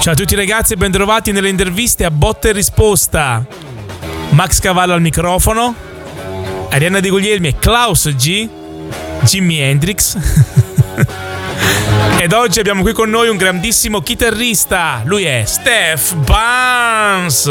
Ciao a tutti ragazzi e bentrovati nelle interviste a botta e risposta. Max Cavallo al microfono, Arianna Di Guglielmi e Klaus G, Jimi Hendrix. Ed oggi abbiamo qui con noi un grandissimo chitarrista, lui è Steph Barnes.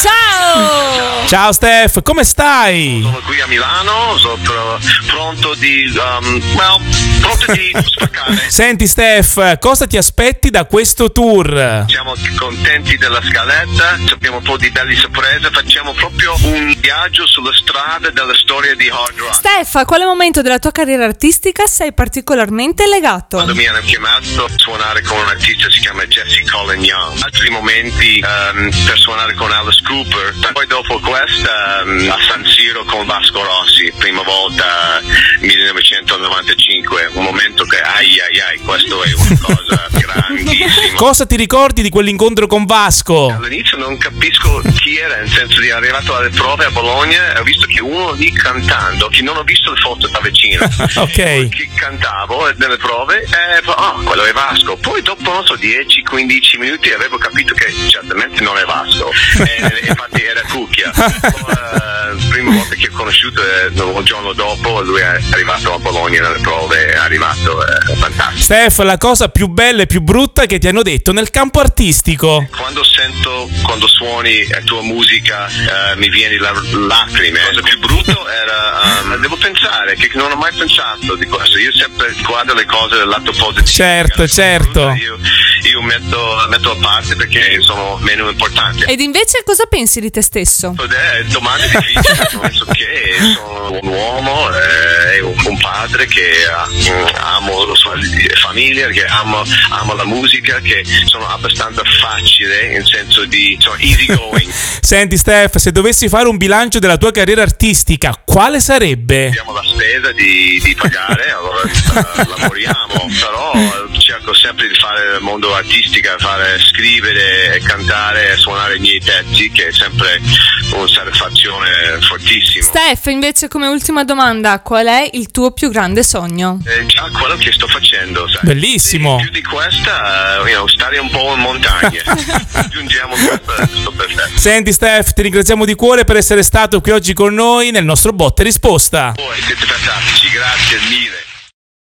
Ciao! Ciao Steph, come stai? Sono qui a Milano, sono pr- pronto di, um, well, pronto di spaccare. Senti Steph, cosa ti aspetti da questo tour? Siamo contenti della scaletta, abbiamo un po' di belle sorprese, facciamo proprio un viaggio sulla strada della storia di hard rock. Steph, a quale momento della tua carriera artistica sei particolarmente legato? Quando mi hanno chiamato a suonare con un artista che si chiama Jesse Colin Young, altri momenti um, per suonare con Alice Cooper, poi dopo questa um, a San Siro con Vasco Rossi, prima volta cosa grandissima. Cosa ti ricordi di quell'incontro con Vasco? All'inizio non capisco chi era, nel senso di arrivato alle prove a Bologna e ho visto che uno lì cantando, che non ho visto le foto da vicino, Ok. che cantavo nelle prove e poi, ah, quello è Vasco. Poi dopo, non so, 10-15 minuti avevo capito che certamente non è Vasco, e, infatti era Cucchia. Poi, eh, che ho conosciuto, eh, il giorno dopo, lui è arrivato a Bologna nelle prove, è arrivato, è fantastico. Steph, la cosa più bella e più brutta che ti hanno detto nel campo artistico. Quando sento, quando suoni la tua musica, eh, mi viene la lacrime. La cosa più brutto era, ehm, devo pensare, che non ho mai pensato di questo. Io sempre guardo le cose dal lato positivo. Certo, certo. Io, io metto, metto a parte perché sono meno importanti. Ed invece cosa pensi di te stesso? È domande difficili, penso che sono un uomo, eh, un, padre che eh, amo la sua famiglia, che amo, amo la musica, che sono abbastanza facile in senso di sono easy going. Senti Steph, se dovessi fare un bilancio della tua carriera artistica, quale sarebbe? Abbiamo la spesa di, di pagare, allora eh, lavoriamo, però eh, cerco sempre di fare il mondo artistico, fare scrivere e cantare e suonare i miei pezzi, che è sempre una soddisfazione fortissima. Steph, invece come ultima domanda, qual è il tuo più grande sogno? È già quello che sto facendo. sai. Bellissimo. Più di questa, eh, you know, stare un po' in montagna. Aggiungiamo questo, sto perfetto. Senti Steph, ti ringraziamo di cuore per essere stato qui oggi con noi nel nostro botta e risposta. Voi siete fantastici, grazie mille.